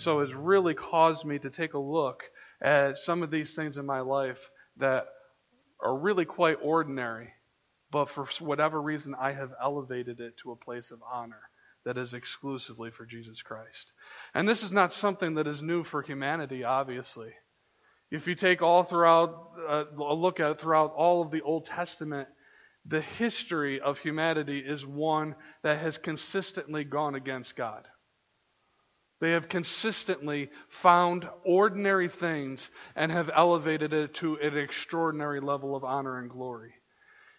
So it's really caused me to take a look at some of these things in my life that are really quite ordinary, but for whatever reason, I have elevated it to a place of honor that is exclusively for Jesus Christ. And this is not something that is new for humanity, obviously. If you take all throughout, uh, a look at throughout all of the Old Testament, the history of humanity is one that has consistently gone against God. They have consistently found ordinary things and have elevated it to an extraordinary level of honor and glory.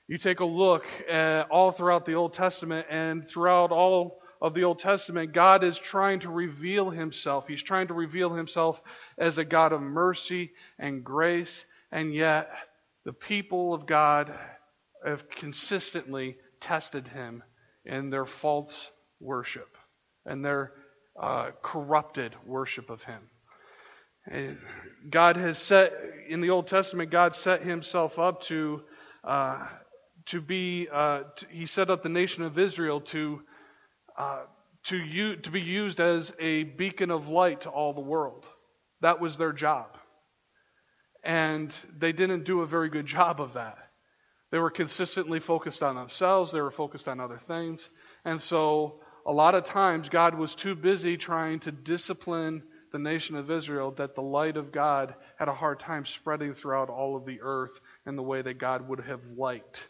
You take a look at all throughout the Old Testament and throughout all of the Old Testament, God is trying to reveal himself. He's trying to reveal himself as a God of mercy and grace, and yet the people of God have consistently tested him in their false worship and their uh, corrupted worship of him. And God has set, in the Old Testament, God set himself up to, uh, to be, uh, to, he set up the nation of Israel to uh, to, u- to be used as a beacon of light to all the world. That was their job. And they didn't do a very good job of that. They were consistently focused on themselves, they were focused on other things. And so, a lot of times, God was too busy trying to discipline the nation of Israel that the light of God had a hard time spreading throughout all of the earth in the way that God would have liked.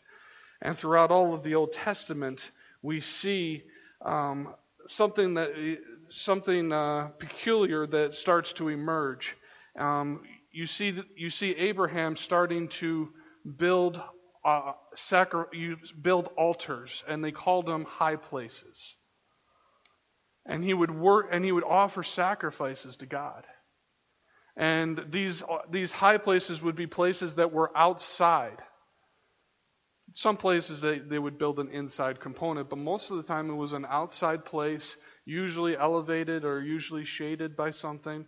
And throughout all of the Old Testament, we see um, something that something uh, peculiar that starts to emerge. Um, you see you see Abraham starting to build uh, sacri- build altars, and they called them high places. And he would work and he would offer sacrifices to God. And these these high places would be places that were outside some places they, they would build an inside component, but most of the time it was an outside place, usually elevated or usually shaded by something.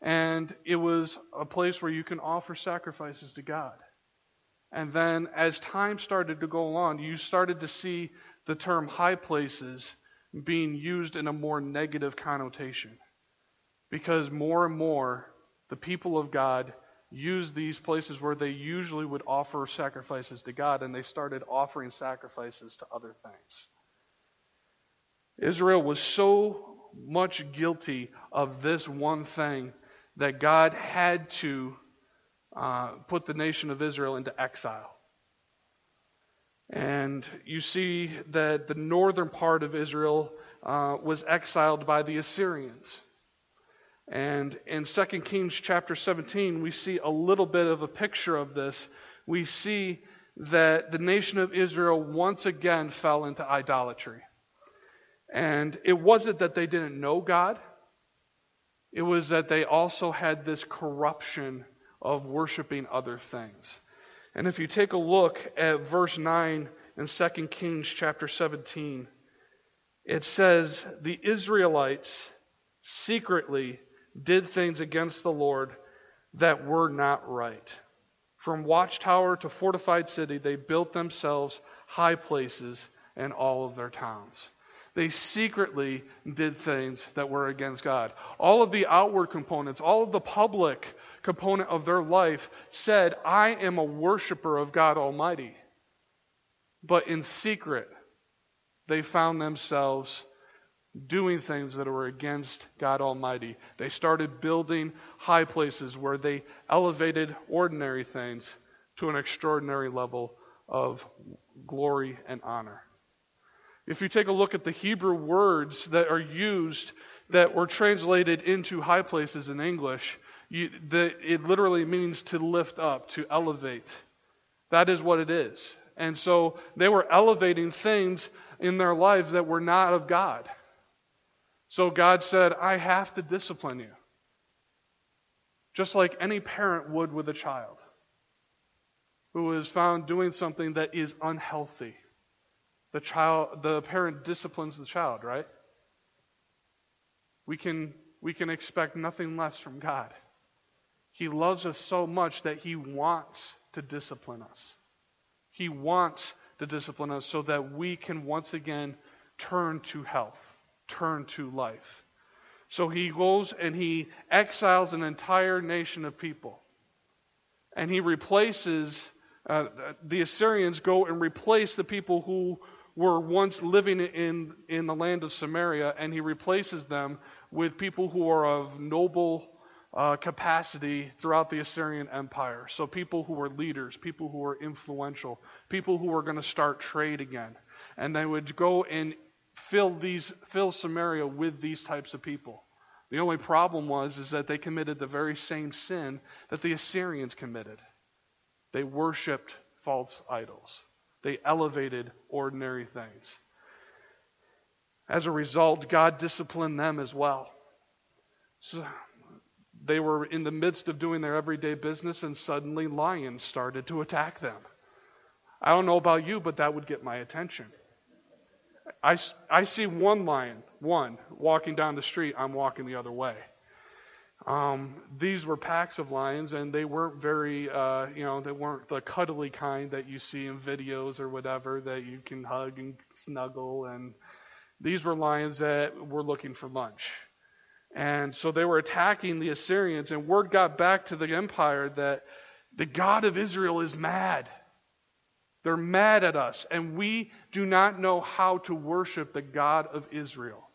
And it was a place where you can offer sacrifices to God. And then as time started to go on, you started to see the term high places being used in a more negative connotation. Because more and more, the people of God used these places where they usually would offer sacrifices to God, and they started offering sacrifices to other things. Israel was so much guilty of this one thing that God had to uh, put the nation of Israel into exile. And you see that the northern part of Israel uh, was exiled by the Assyrians. And in 2 Kings chapter 17, we see a little bit of a picture of this. We see that the nation of Israel once again fell into idolatry. And it wasn't that they didn't know God, it was that they also had this corruption of worshiping other things. And if you take a look at verse 9 in 2 Kings chapter 17, it says, The Israelites secretly did things against the Lord that were not right. From watchtower to fortified city, they built themselves high places in all of their towns. They secretly did things that were against God. All of the outward components, all of the public component of their life said, I am a worshiper of God Almighty. But in secret, they found themselves doing things that were against God Almighty. They started building high places where they elevated ordinary things to an extraordinary level of glory and honor. If you take a look at the Hebrew words that are used that were translated into high places in English, you, the, it literally means to lift up, to elevate. That is what it is. And so they were elevating things in their lives that were not of God. So God said, I have to discipline you. Just like any parent would with a child who is found doing something that is unhealthy. The child the parent disciplines the child, right? We can we can expect nothing less from God. He loves us so much that he wants to discipline us. He wants to discipline us so that we can once again turn to health turn to life. So he goes and he exiles an entire nation of people. And he replaces, uh, the Assyrians go and replace the people who were once living in, in the land of Samaria, and he replaces them with people who are of noble uh, capacity throughout the Assyrian Empire. So people who were leaders, people who were influential, people who were going to start trade again. And they would go and fill these fill Samaria with these types of people. The only problem was is that they committed the very same sin that the Assyrians committed. They worshiped false idols. They elevated ordinary things. As a result, God disciplined them as well. So they were in the midst of doing their everyday business, and suddenly lions started to attack them. I don't know about you, but that would get my attention. I, I see one lion, one, walking down the street. I'm walking the other way. Um, these were packs of lions, and they weren't very, uh, you know, they weren't the cuddly kind that you see in videos or whatever that you can hug and snuggle. And these were lions that were looking for lunch. And so they were attacking the Assyrians, and word got back to the empire that the God of Israel is mad. They're mad at us, and we do not know how to worship the God of Israel.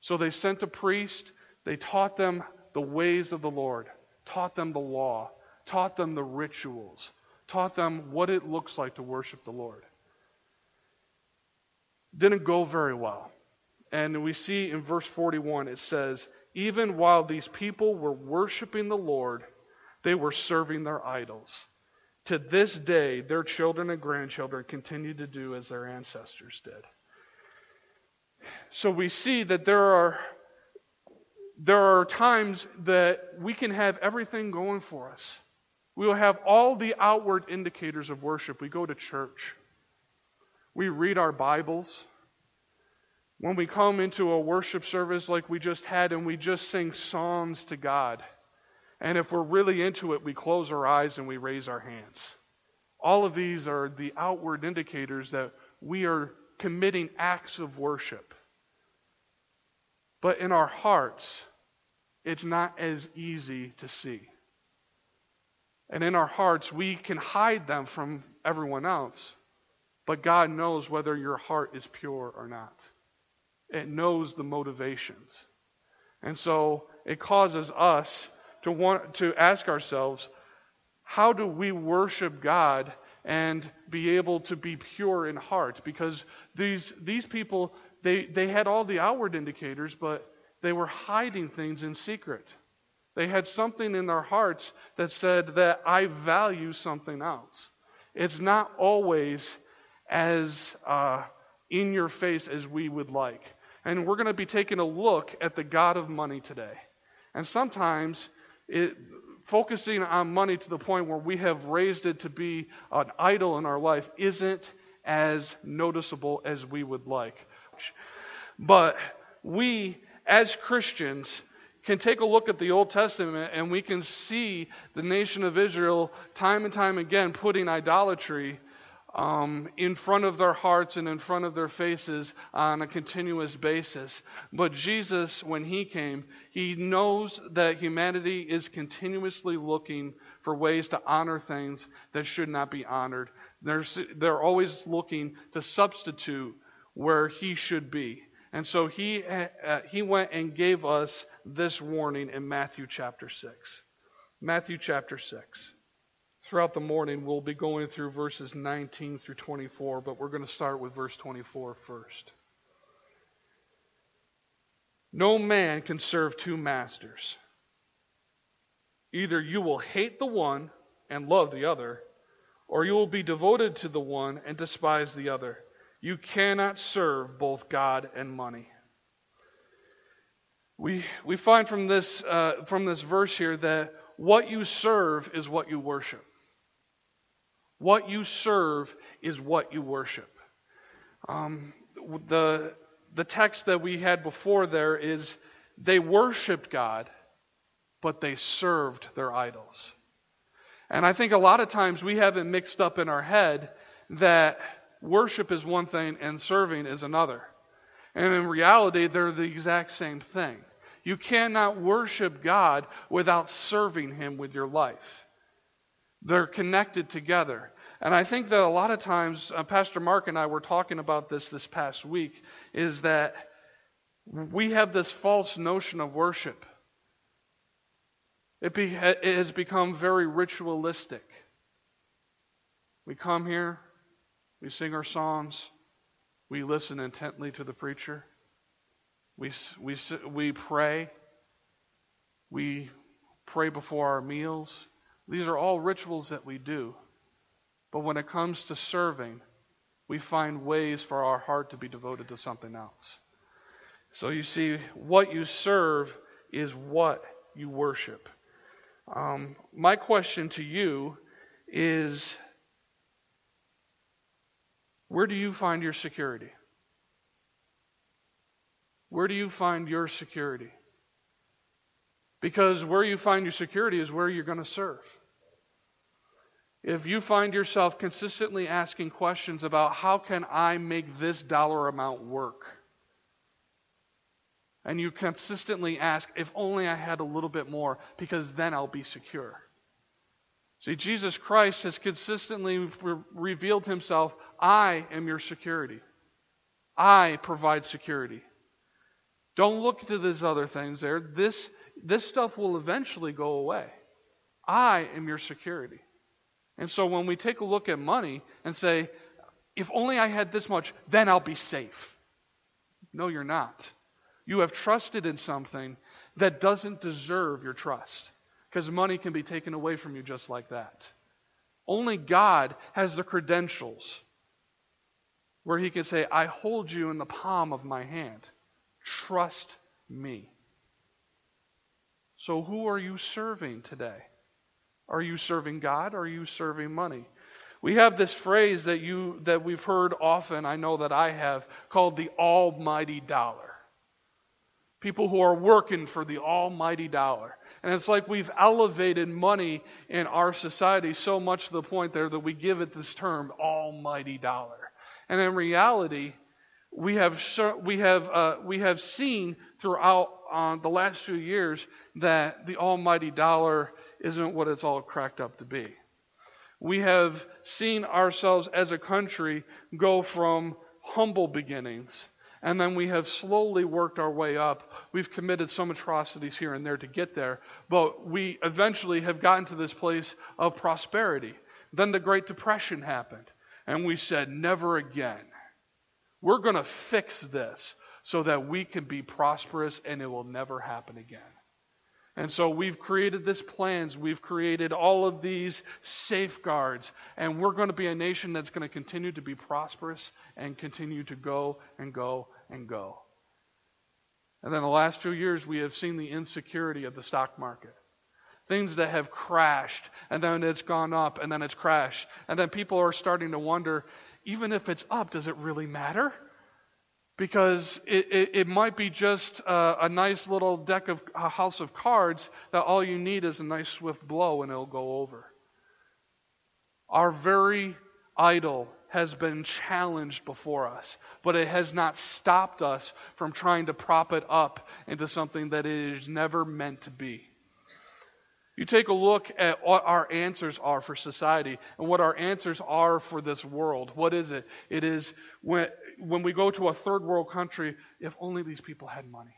So they sent a priest, they taught them the ways of the Lord, taught them the law, taught them the rituals, taught them what it looks like to worship the Lord. Didn't go very well. And we see in verse 41, it says, Even while these people were worshiping the Lord, they were serving their idols. To this day, their children and grandchildren continue to do as their ancestors did. So we see that there are, there are times that we can have everything going for us. We will have all the outward indicators of worship. We go to church. We read our Bibles. When we come into a worship service like we just had and we just sing songs to God, and if we're really into it, we close our eyes and we raise our hands. All of these are the outward indicators that we are committing acts of worship. But in our hearts, it's not as easy to see. And in our hearts, we can hide them from everyone else. But God knows whether your heart is pure or not. It knows the motivations. And so it causes us to want to ask ourselves, how do we worship God and be able to be pure in heart? Because these these people they, they had all the outward indicators, but they were hiding things in secret. They had something in their hearts that said that I value something else. It's not always as uh, in your face as we would like. And we're going to be taking a look at the God of money today. And sometimes it, focusing on money to the point where we have raised it to be an idol in our life isn't as noticeable as we would like. But we, as Christians, can take a look at the Old Testament and we can see the nation of Israel time and time again putting idolatry um, in front of their hearts and in front of their faces on a continuous basis. But Jesus, when he came, he knows that humanity is continuously looking for ways to honor things that should not be honored. They're, they're always looking to substitute where he should be. And so he, uh, he went and gave us this warning in Matthew chapter 6. Matthew chapter 6. Throughout the morning, we'll be going through verses 19 through 24, but we're going to start with verse 24 first. No man can serve two masters. Either you will hate the one and love the other, or you will be devoted to the one and despise the other. You cannot serve both God and money. We, we find from this, uh, from this verse here that what you serve is what you worship. What you serve is what you worship. Um, the, the text that we had before there is they worshiped God, but they served their idols. And I think a lot of times we have it mixed up in our head that worship is one thing and serving is another. And in reality, they're the exact same thing. You cannot worship God without serving Him with your life. They're connected together. And I think that a lot of times, uh, Pastor Mark and I were talking about this this past week, is that we have this false notion of worship. It, be, it has become very ritualistic. We come here, we sing our songs, we listen intently to the preacher, we, we, we pray, we pray before our meals. These are all rituals that we do. But when it comes to serving, we find ways for our heart to be devoted to something else. So you see, what you serve is what you worship. Um, my question to you is where do you find your security? Where do you find your security? Because where you find your security is where you're going to serve. If you find yourself consistently asking questions about how can I make this dollar amount work? And you consistently ask, if only I had a little bit more, because then I'll be secure. See, Jesus Christ has consistently re- revealed himself I am your security. I provide security. Don't look to these other things there. This, this stuff will eventually go away. I am your security. And so when we take a look at money and say, if only I had this much, then I'll be safe. No, you're not. You have trusted in something that doesn't deserve your trust because money can be taken away from you just like that. Only God has the credentials where He can say, I hold you in the palm of my hand. Trust me. So, who are you serving today? Are you serving God are you serving money? We have this phrase that you that we've heard often, I know that I have, called the almighty dollar. People who are working for the almighty dollar. And it's like we've elevated money in our society so much to the point there that we give it this term, almighty dollar. And in reality, we have, we have, uh, we have seen throughout uh, the last few years that the almighty dollar isn't what it's all cracked up to be. We have seen ourselves as a country go from humble beginnings, and then we have slowly worked our way up. We've committed some atrocities here and there to get there, but we eventually have gotten to this place of prosperity. Then the Great Depression happened, and we said, never again. We're going to fix this so that we can be prosperous and it will never happen again. And so we've created this plans, we've created all of these safeguards, and we're going to be a nation that's going to continue to be prosperous and continue to go and go and go. And then the last few years, we have seen the insecurity of the stock market. Things that have crashed, and then it's gone up, and then it's crashed. And then people are starting to wonder even if it's up, does it really matter? Because it, it, it might be just a, a, nice little deck of a house of cards that all you need is a nice swift blow and it'll go over. Our very idol has been challenged before us, but it has not stopped us from trying to prop it up into something that it is never meant to be. You take a look at what our answers are for society and what our answers are for this world. What is it? It is when, when we go to a third world country, if only these people had money.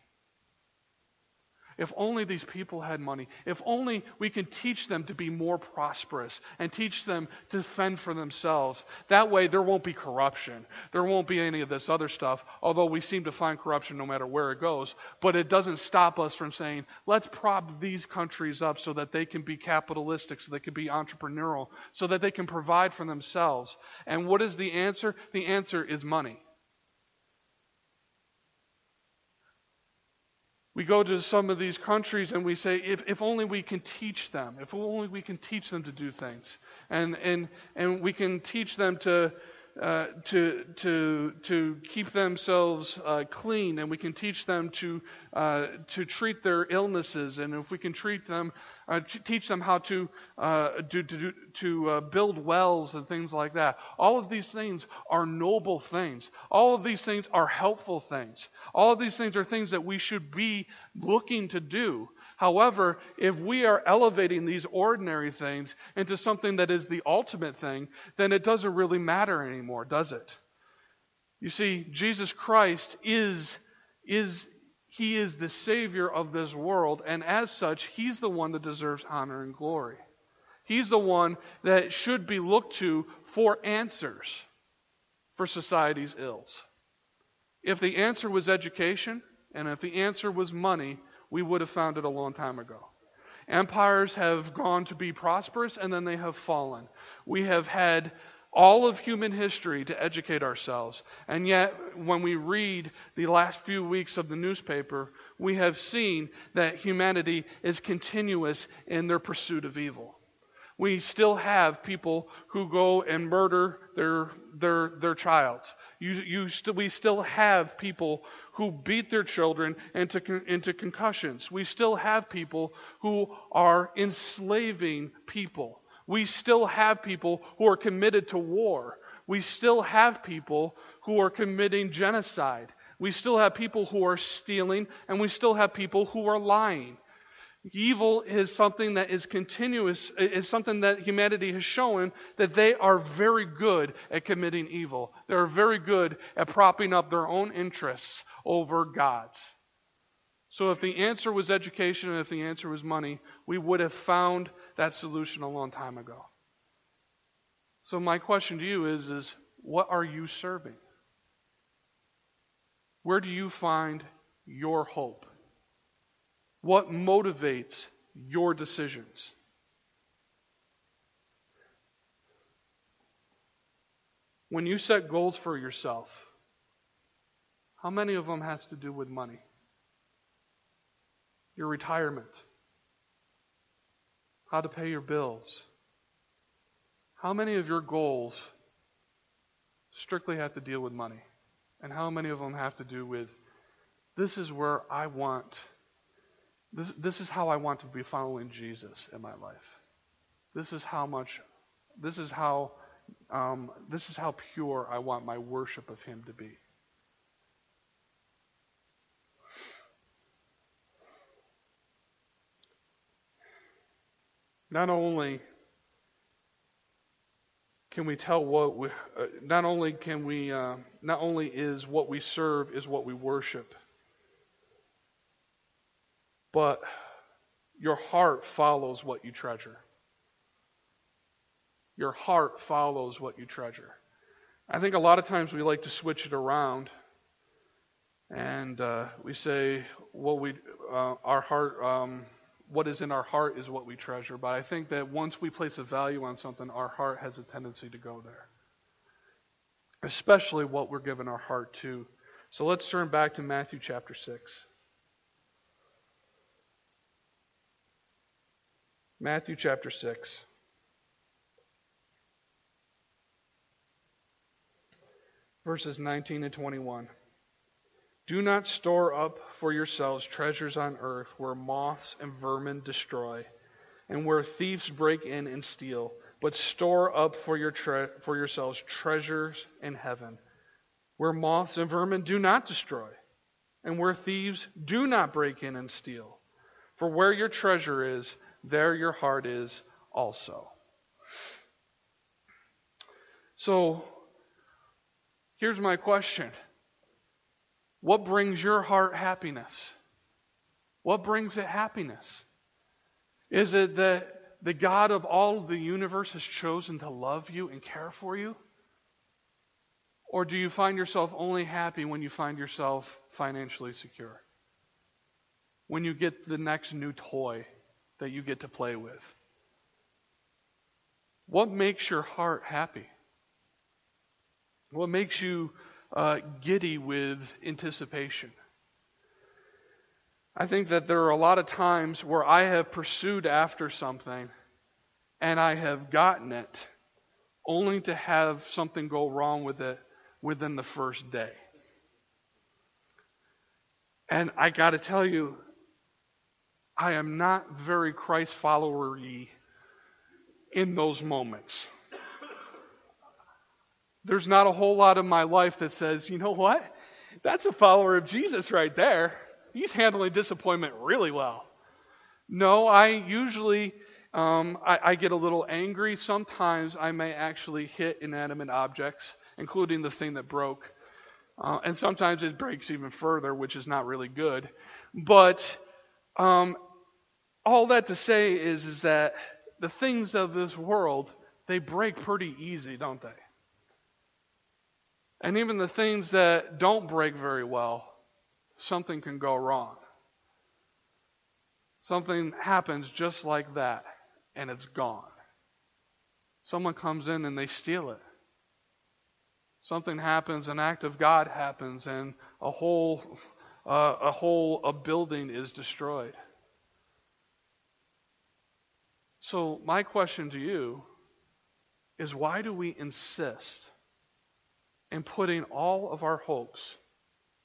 If only these people had money. If only we can teach them to be more prosperous and teach them to fend for themselves. That way, there won't be corruption. There won't be any of this other stuff, although we seem to find corruption no matter where it goes. But it doesn't stop us from saying, let's prop these countries up so that they can be capitalistic, so they can be entrepreneurial, so that they can provide for themselves. And what is the answer? The answer is money. We go to some of these countries and we say, if, if only we can teach them, if only we can teach them to do things. And, and, and we can teach them to, uh, to, to, to keep themselves uh, clean, and we can teach them to, uh, to treat their illnesses, and if we can treat them, uh, teach them how to, uh, do, to, to build wells and things like that. All of these things are noble things. All of these things are helpful things. All of these things are things that we should be looking to do. However, if we are elevating these ordinary things into something that is the ultimate thing, then it doesn't really matter anymore, does it? You see, Jesus Christ is, is, he is the Savior of this world, and as such, He's the one that deserves honor and glory. He's the one that should be looked to for answers for society's ills. If the answer was education, and if the answer was money, we would have found it a long time ago. Empires have gone to be prosperous and then they have fallen. We have had all of human history to educate ourselves. And yet, when we read the last few weeks of the newspaper, we have seen that humanity is continuous in their pursuit of evil. We still have people who go and murder their, their, their child. You, you st- we still have people who beat their children into, into concussions. We still have people who are enslaving people. We still have people who are committed to war. We still have people who are committing genocide. We still have people who are stealing, and we still have people who are lying. Evil is something that is continuous, is something that humanity has shown that they are very good at committing evil. They're very good at propping up their own interests over God's. So if the answer was education and if the answer was money, we would have found that solution a long time ago. So my question to you is, is what are you serving? Where do you find your hope? What motivates your decisions? When you set goals for yourself, how many of them has to do with money? Your retirement, how to pay your bills. How many of your goals strictly have to deal with money? And how many of them have to do with this is where I want this, this is how I want to be following Jesus in my life. This is how much, this is how, um, this is how pure I want my worship of Him to be. Not only can we tell what we, uh, not only can we, uh, not only is what we serve is what we worship, but your heart follows what you treasure. Your heart follows what you treasure. I think a lot of times we like to switch it around, and uh, we say, "Well, we uh, our heart, um, what is in our heart is what we treasure." But I think that once we place a value on something, our heart has a tendency to go there, especially what we're giving our heart to. So let's turn back to Matthew chapter six. Matthew chapter 6. Verses 19 and 21. Do not store up for yourselves treasures on earth where moths and vermin destroy, and where thieves break in and steal, but store up for, your tre- for yourselves treasures in heaven, where moths and vermin do not destroy, and where thieves do not break in and steal. For where your treasure is, there your heart is also. So, here's my question What brings your heart happiness? What brings it happiness? Is it that the God of all the universe has chosen to love you and care for you? Or do you find yourself only happy when you find yourself financially secure? When you get the next new toy that you get to play with? What makes your heart happy? What makes you uh, giddy with anticipation? I think that there are a lot of times where I have pursued after something and I have gotten it, only to have something go wrong with it within the first day. And I got to tell you, I am not very Christ followery in those moments. There's not a whole lot of my life that says, you know what? That's a follower of Jesus right there. He's handling disappointment really well. No, I usually um, I, I, get a little angry. Sometimes I may actually hit inanimate objects, including the thing that broke. Uh, and sometimes it breaks even further, which is not really good. But um, all that to say is, is that the things of this world, they break pretty easy, don't they? And even the things that don't break very well, something can go wrong. Something happens just like that, and it's gone. Someone comes in and they steal it. Something happens, an act of God happens, and a whole, uh, a whole a building is destroyed. So, my question to you is why do we insist in putting all of our hopes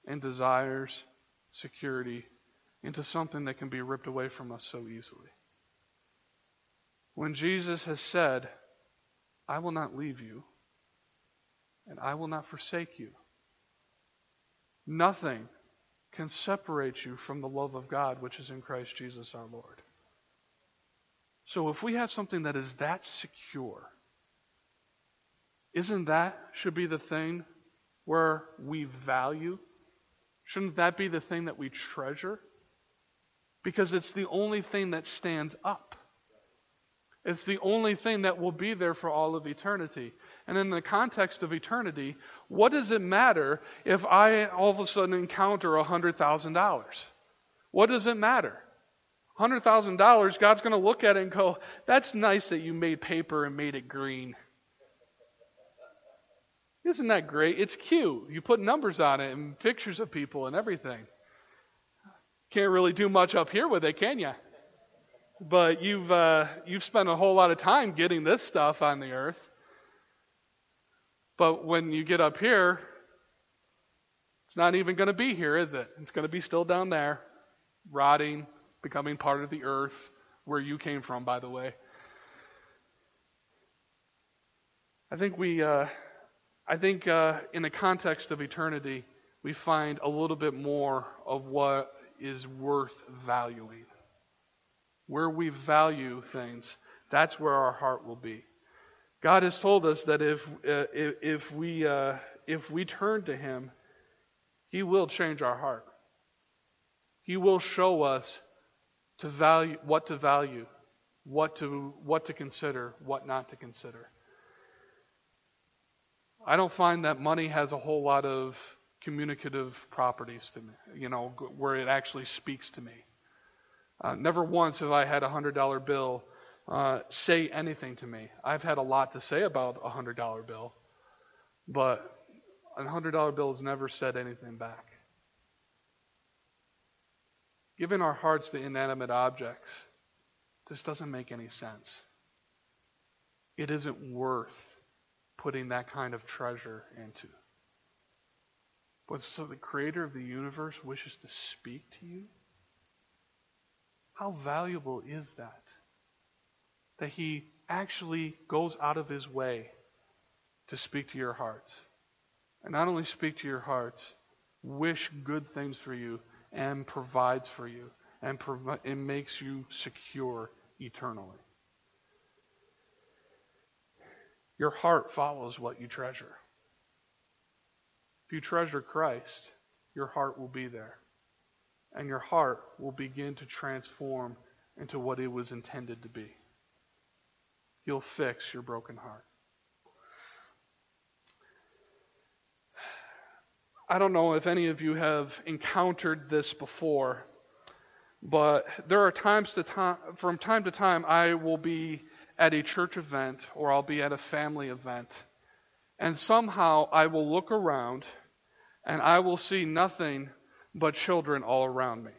and desires, security, into something that can be ripped away from us so easily? When Jesus has said, I will not leave you, and I will not forsake you. Nothing can separate you from the love of God which is in Christ Jesus our Lord. So if we have something that is that secure, isn't that should be the thing where we value? Shouldn't that be the thing that we treasure? Because it's the only thing that stands up. It's the only thing that will be there for all of eternity. And in the context of eternity, what does it matter if I all of a sudden encounter $100,000? What does it matter? $100,000, God's going to look at it and go, That's nice that you made paper and made it green. Isn't that great? It's cute. You put numbers on it and pictures of people and everything. Can't really do much up here with it, can you? But you've uh, you've spent a whole lot of time getting this stuff on the earth. But when you get up here, it's not even going to be here, is it? It's going to be still down there, rotting, becoming part of the earth, where you came from, by the way. I think we, uh, I think uh, in the context of eternity, we find a little bit more of what is worth valuing. Where we value things, that's where our heart will be. God has told us that if, uh, if, if, we, uh, if we turn to Him, He will change our heart. He will show us to value, what to value, what to, what to consider, what not to consider. I don't find that money has a whole lot of communicative properties to me, you know, where it actually speaks to me. Uh, never once have I had a $100 bill uh, say anything to me. I've had a lot to say about a $100 bill, but a $100 bill has never said anything back. Giving our hearts to inanimate objects just doesn't make any sense. It isn't worth putting that kind of treasure into. But so the creator of the universe wishes to speak to you? How valuable is that? That he actually goes out of his way to speak to your hearts. And not only speak to your hearts, wish good things for you and provides for you and it makes you secure eternally. Your heart follows what you treasure. If you treasure Christ, your heart will be there. And your heart will begin to transform into what it was intended to be. He'll fix your broken heart. I don't know if any of you have encountered this before, but there are times to time, from time to time, I will be at a church event or I'll be at a family event, and somehow I will look around and I will see nothing but children all around me.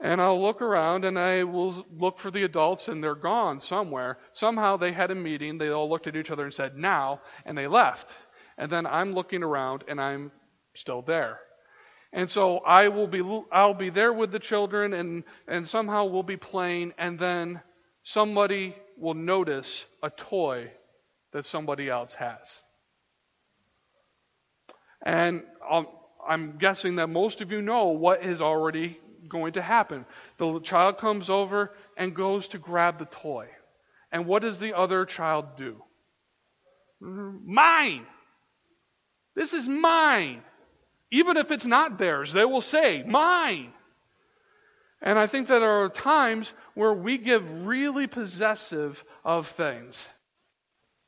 And I'll look around and I will look for the adults and they're gone somewhere. Somehow they had a meeting, they all looked at each other and said, now, and they left. And then I'm looking around and I'm still there. And so I will be I'll be there with the children and and somehow we'll be playing and then somebody will notice a toy that somebody else has. And um, i am guessing that most of you know what is already going to happen. The child comes over and goes to grab the toy. And what does the other child do? Mine! This is mine! Even if it's not theirs, they will say, Mine! And I think that there are times where we get really possessive of things.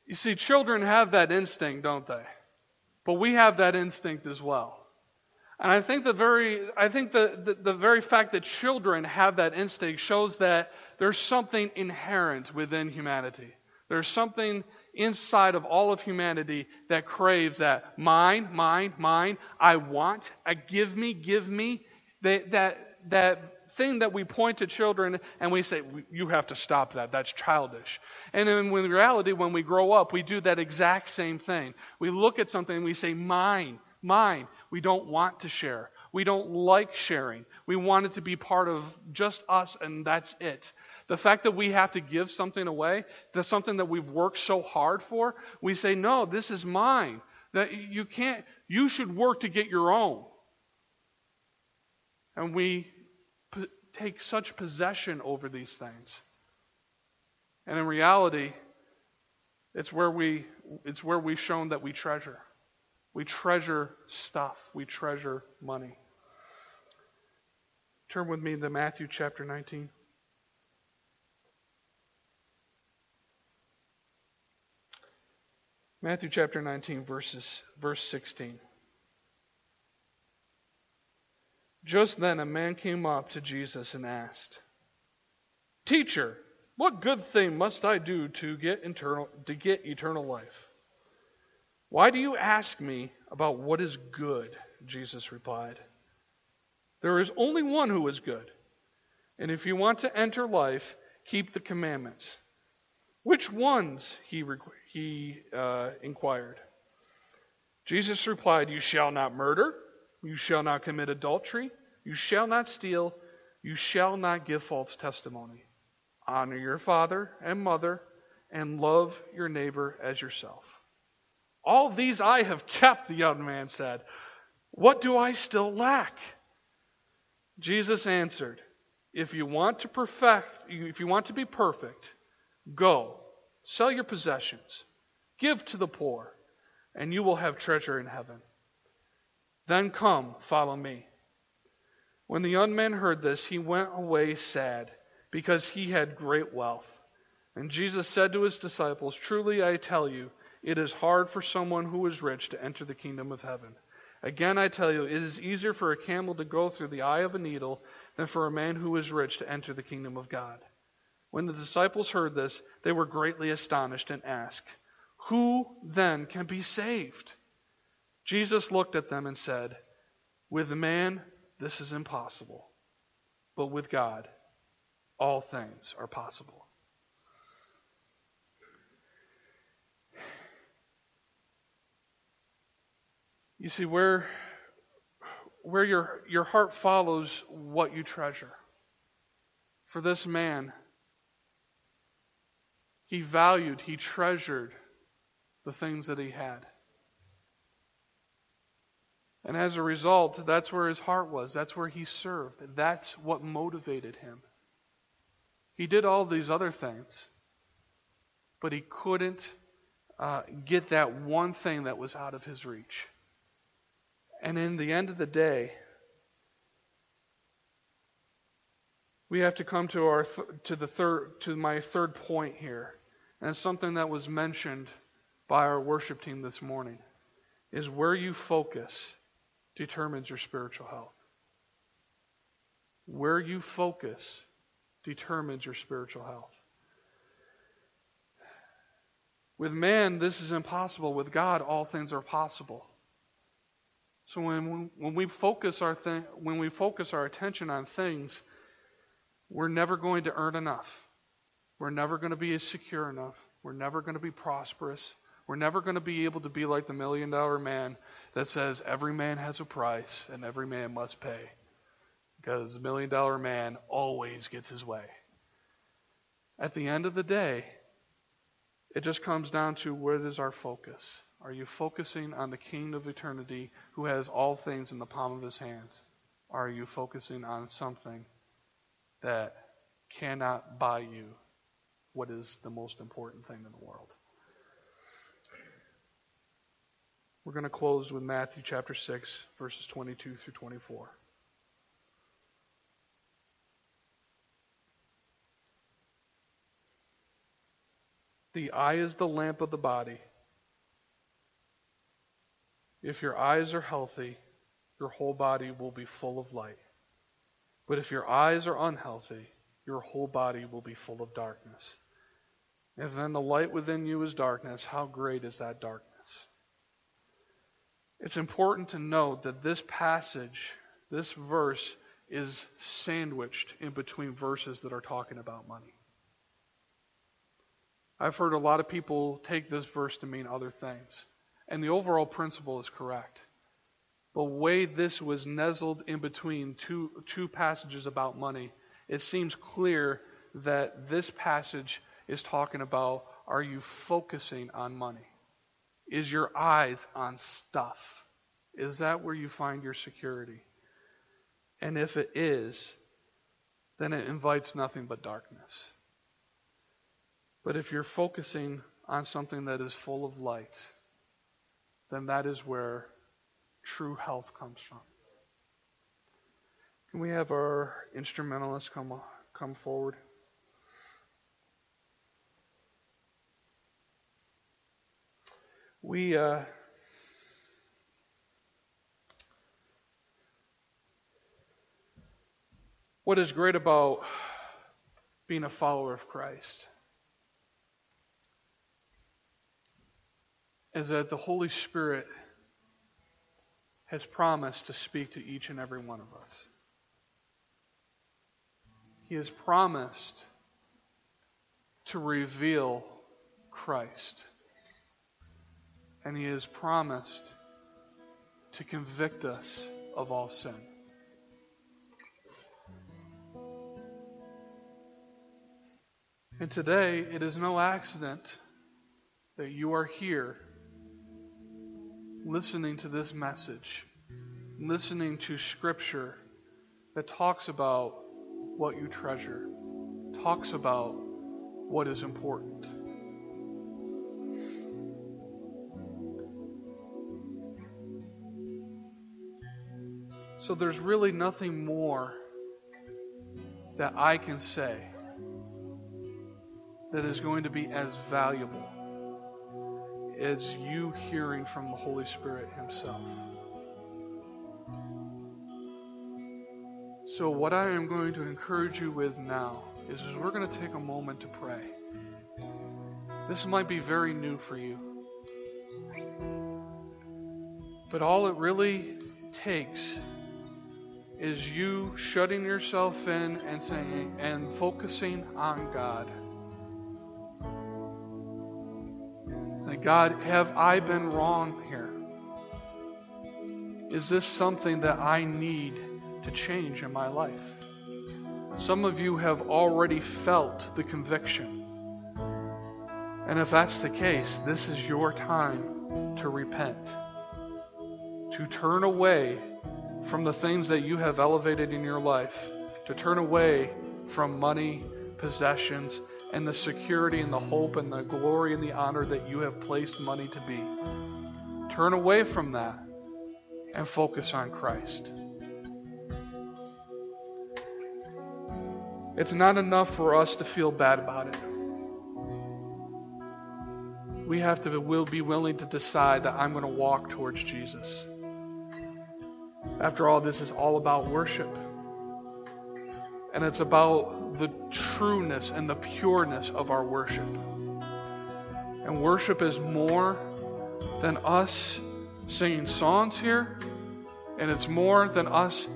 You see, children have that instinct, don't they? But we have that instinct as well. And I think the very, I think the, the, the, very fact that children have that instinct shows that there's something inherent within humanity. There's something inside of all of humanity that craves that mine, mine, mine, I want, I give me, give me. That, that, that thing that we point to children and we say, you have to stop that. That's childish. And then in reality, when we grow up, we do that exact same thing. We look at something and we say, mine, mine. We don't want to share. We don't like sharing. We want it to be part of just us and that's it. The fact that we have to give something away, that's something that we've worked so hard for, we say, no, this is mine. That you can't, you should work to get your own. And we p- take such possession over these things. And in reality, it's where we it's where we've shown that we treasure. We treasure stuff. We treasure money. Turn with me to Matthew chapter 19. Matthew chapter 19, verses, verse 16. Just then a man came up to Jesus and asked, Teacher, what good thing must I do to get, eternal, to get eternal life? Why do you ask me about what is good? Jesus replied. There is only one who is good. And if you want to enter life, keep the commandments. Which ones? He, he uh, inquired. Jesus replied, You shall not murder, you shall not commit adultery, you shall not steal, you shall not give false testimony. Honor your father and mother, and love your neighbor as yourself. All these I have kept, the young man said. What do I still lack? Jesus answered, If you want to perfect, if you want to be perfect, Go, sell your possessions, give to the poor, and you will have treasure in heaven. Then come, follow me. When the young man heard this, he went away sad, because he had great wealth. And Jesus said to his disciples, Truly I tell you, it is hard for someone who is rich to enter the kingdom of heaven. Again, I tell you, it is easier for a camel to go through the eye of a needle than for a man who is rich to enter the kingdom of God. When the disciples heard this, they were greatly astonished and asked, Who then can be saved? Jesus looked at them and said, With man, this is impossible, but with God, all things are possible. You see, where, where your, your heart follows what you treasure. For this man, he valued, he treasured the things that he had. And as a result, that's where his heart was. That's where he served. That's what motivated him. He did all these other things, but he couldn't uh, get that one thing that was out of his reach. And in the end of the day, we have to come to our th- to the third to my third point here and something that was mentioned by our worship team this morning, is where you focus determines your spiritual health. Where you focus determines your spiritual health. With man, this is impossible. With God, all things are possible. So when, when we focus our th- when we focus our attention on things we're never going to earn enough. We're never going to be secure enough. We're never going to be prosperous. We're never going to be able to be like the million dollar man that says every man has a price and every man must pay. Because the million dollar man always gets his way. At the end of the day, it just comes down to what is our focus? Are you focusing on the King of eternity who has all things in the palm of his hands? Are you focusing on something that cannot buy you what is the most important thing in the world? We're going to close with Matthew chapter 6, verses 22 through 24. The eye is the lamp of the body. If your eyes are healthy, your whole body will be full of light. But if your eyes are unhealthy, your whole body will be full of darkness. If then the light within you is darkness, how great is that darkness? It's important to note that this passage, this verse, is sandwiched in between verses that are talking about money. I've heard a lot of people take this verse to mean other things, and the overall principle is correct. The way this was nestled in between two, two passages about money, it seems clear that this passage is talking about are you focusing on money? Is your eyes on stuff? Is that where you find your security? And if it is, then it invites nothing but darkness. But if you're focusing on something that is full of light, then that is where true health comes from. Can we have our instrumentalists come, come forward? We, uh, what is great about being a follower of Christ is that the Holy Spirit has promised to speak to each and every one of us. He has promised to reveal Christ. And He has promised to convict us of all sin. And today, it is no accident that you are here listening to this message, listening to scripture that talks about what you treasure, talks about what is important. So there's really nothing more that I can say that is going to be as valuable as you hearing from the Holy Spirit Himself. So, what I am going to encourage you with now is, is we're going to take a moment to pray. This might be very new for you. But all it really takes is you shutting yourself in and saying and focusing on God. God, have I been wrong here? Is this something that I need to change in my life? Some of you have already felt the conviction. And if that's the case, this is your time to repent, to turn away from the things that you have elevated in your life, to turn away from money, possessions, and the security and the hope and the glory and the honor that you have placed money to be. Turn away from that and focus on Christ. It's not enough for us to feel bad about it. We have to be willing to decide that I'm going to walk towards Jesus. After all, this is all about worship. And it's about the trueness and the pureness of our worship. And worship is more than us singing songs here, and it's more than us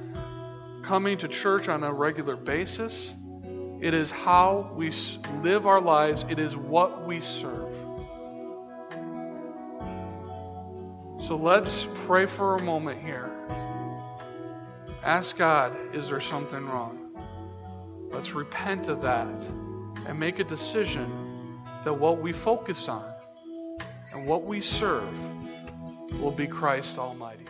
coming to church on a regular basis. It is how we live our lives, it is what we serve. So let's pray for a moment here. Ask God, is there something wrong? Let's repent of that and make a decision that what we focus on and what we serve will be Christ Almighty.